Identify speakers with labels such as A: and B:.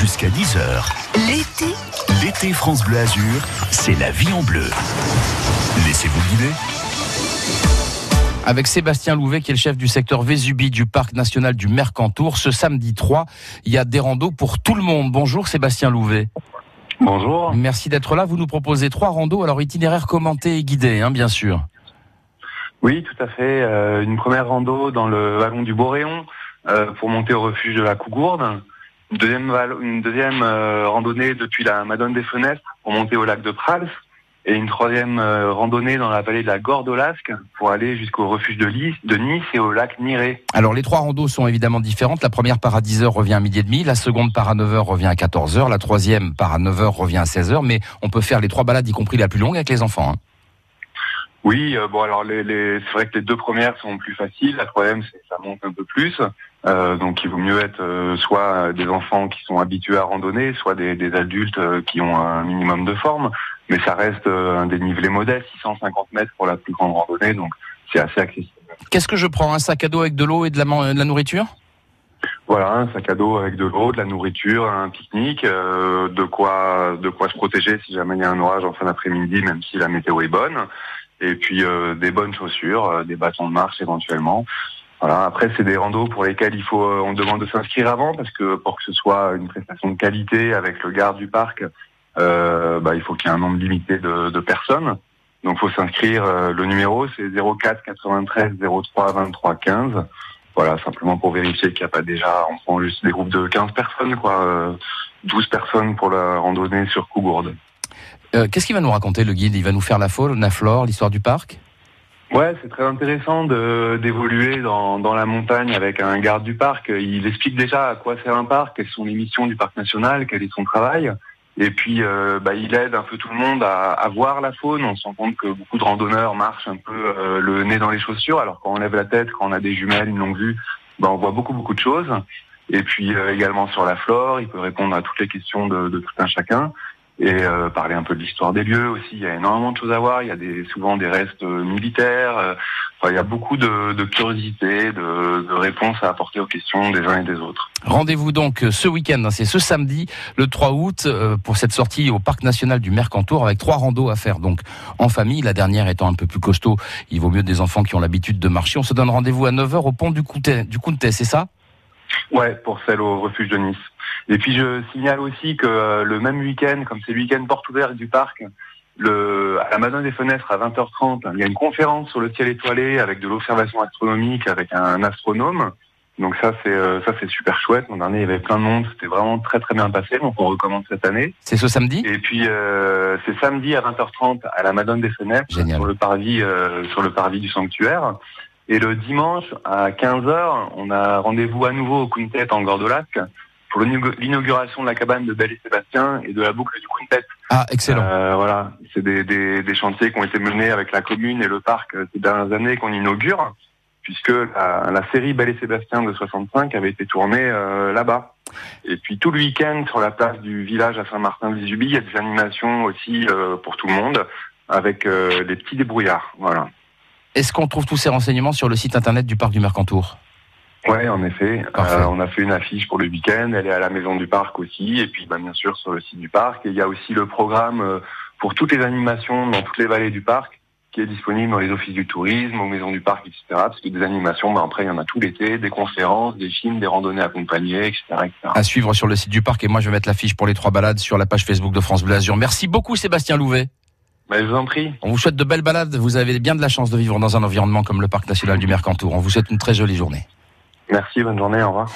A: Jusqu'à 10h.
B: L'été,
A: L'été France Bleu Azur, c'est la vie en bleu. Laissez-vous guider.
C: avec Sébastien Louvet, qui est le chef du secteur Vésubie du Parc national du Mercantour. Ce samedi 3, il y a des randos pour tout le monde. Bonjour Sébastien Louvet.
D: Bonjour.
C: Merci d'être là. Vous nous proposez trois randos, alors itinéraire commenté et guidé, hein, bien sûr.
D: Oui, tout à fait. Euh, une première rando dans le vallon du Boréon euh, pour monter au refuge de la Cougourde. Une deuxième, une deuxième euh, randonnée depuis la Madone des Fenêtres pour monter au lac de Prals. Et une troisième euh, randonnée dans la vallée de la Gordolasque pour aller jusqu'au refuge de, Nice et au lac Niré.
C: Alors les trois randos sont évidemment différentes. La première part à 10h revient à midi et demi, la seconde part à 9h revient à 14h, la troisième part à 9h revient à 16h, mais on peut faire les trois balades, y compris la plus longue, avec les enfants. hein.
D: Oui, euh, bon alors les, les, c'est vrai que les deux premières sont plus faciles. La troisième, c'est ça monte un peu plus. Euh, donc il vaut mieux être euh, soit des enfants qui sont habitués à randonner, soit des, des adultes euh, qui ont un minimum de forme. Mais ça reste euh, un dénivelé modeste, 650 mètres pour la plus grande randonnée, donc c'est assez accessible.
C: Qu'est-ce que je prends Un sac à dos avec de l'eau et de la, man- de la nourriture?
D: Voilà, un sac à dos avec de l'eau, de la nourriture, un pique-nique, euh, de quoi de quoi se protéger si jamais il y a un orage en fin d'après-midi, même si la météo est bonne. Et puis euh, des bonnes chaussures, euh, des bâtons de marche éventuellement. Voilà. Après, c'est des randos pour lesquels il faut, euh, on demande de s'inscrire avant parce que pour que ce soit une prestation de qualité avec le garde du parc, euh, bah, il faut qu'il y ait un nombre limité de, de personnes. Donc, faut s'inscrire. euh, le numéro, c'est 04 93 03 23 15. Voilà, simplement pour vérifier qu'il n'y a pas déjà, on prend juste des groupes de 15 personnes, quoi, euh, 12 personnes pour la randonnée sur Cougourde.
C: Euh, Qu'est-ce qu'il va nous raconter le guide? Il va nous faire la faune, la flore, l'histoire du parc?
D: Ouais, c'est très intéressant d'évoluer dans, dans la montagne avec un garde du parc. Il explique déjà à quoi sert un parc, quelles sont les missions du parc national, quel est son travail. Et puis, euh, bah, il aide un peu tout le monde à, à voir la faune. On se rend compte que beaucoup de randonneurs marchent un peu euh, le nez dans les chaussures, alors quand on lève la tête, quand on a des jumelles, une longue vue, bah, on voit beaucoup beaucoup de choses. Et puis euh, également sur la flore, il peut répondre à toutes les questions de, de tout un chacun et euh, parler un peu de l'histoire des lieux aussi. Il y a énormément de choses à voir. Il y a des, souvent des restes euh, militaires. euh, enfin, il y a beaucoup de, de curiosité, de, de réponses à apporter aux questions des uns et des autres.
C: Rendez-vous donc euh, ce week-end, hein, c'est ce samedi, le 3 août, euh, pour cette sortie au parc national du Mercantour avec trois randos à faire. Donc en famille, la dernière étant un peu plus costaud, il vaut mieux des enfants qui ont l'habitude de marcher. On se donne rendez-vous à 9h au pont du Countet, du c'est ça?
D: Ouais, pour celle au refuge de Nice. Et puis je signale aussi que euh, le même week-end, comme c'est le week-end porte ouverte du parc, le, à la Madone des Fenêtres à 20h30, il y a une conférence sur le ciel étoilé avec de l'observation astronomique avec un astronome. Donc ça c'est euh, ça c'est super chouette. L'an dernier il y avait plein de monde, c'était vraiment très très bien passé. Donc on recommence cette année.
C: C'est ce samedi?
D: Et puis euh, c'est samedi à 20h30 à la Madone des Fenêtres
C: Génial.
D: sur le parvis euh, sur le parvis du sanctuaire. Et le dimanche à 15h, on a rendez-vous à nouveau au Quintet en Gordolasque pour l'inaugu- l'inauguration de la cabane de Belle et Sébastien et de la boucle du Quintet.
C: Ah, excellent.
D: Euh, voilà, c'est des, des, des chantiers qui ont été menés avec la commune et le parc euh, ces dernières années qu'on inaugure, puisque la, la série Belle et Sébastien de 65 avait été tournée euh, là-bas. Et puis tout le week-end sur la place du village à Saint-Martin-Vésubie, il y a des animations aussi euh, pour tout le monde avec euh, les petits débrouillards. Voilà.
C: Est-ce qu'on trouve tous ces renseignements sur le site internet du parc du Mercantour?
D: Ouais, en effet. Euh, on a fait une affiche pour le week-end. Elle est à la maison du parc aussi, et puis bah, bien sûr sur le site du parc. Et il y a aussi le programme euh, pour toutes les animations dans toutes les vallées du parc, qui est disponible dans les offices du tourisme, aux maisons du parc, etc. Parce que des animations, bah, après il y en a tout l'été, des conférences, des films, des randonnées accompagnées, etc., etc.
C: À suivre sur le site du parc et moi je vais mettre l'affiche pour les trois balades sur la page Facebook de France Bleu Azur. Merci beaucoup Sébastien Louvet.
D: Bah, je vous en prie.
C: On vous souhaite de belles balades. Vous avez bien de la chance de vivre dans un environnement comme le parc national du Mercantour. On vous souhaite une très jolie journée.
D: Merci, bonne journée, au revoir.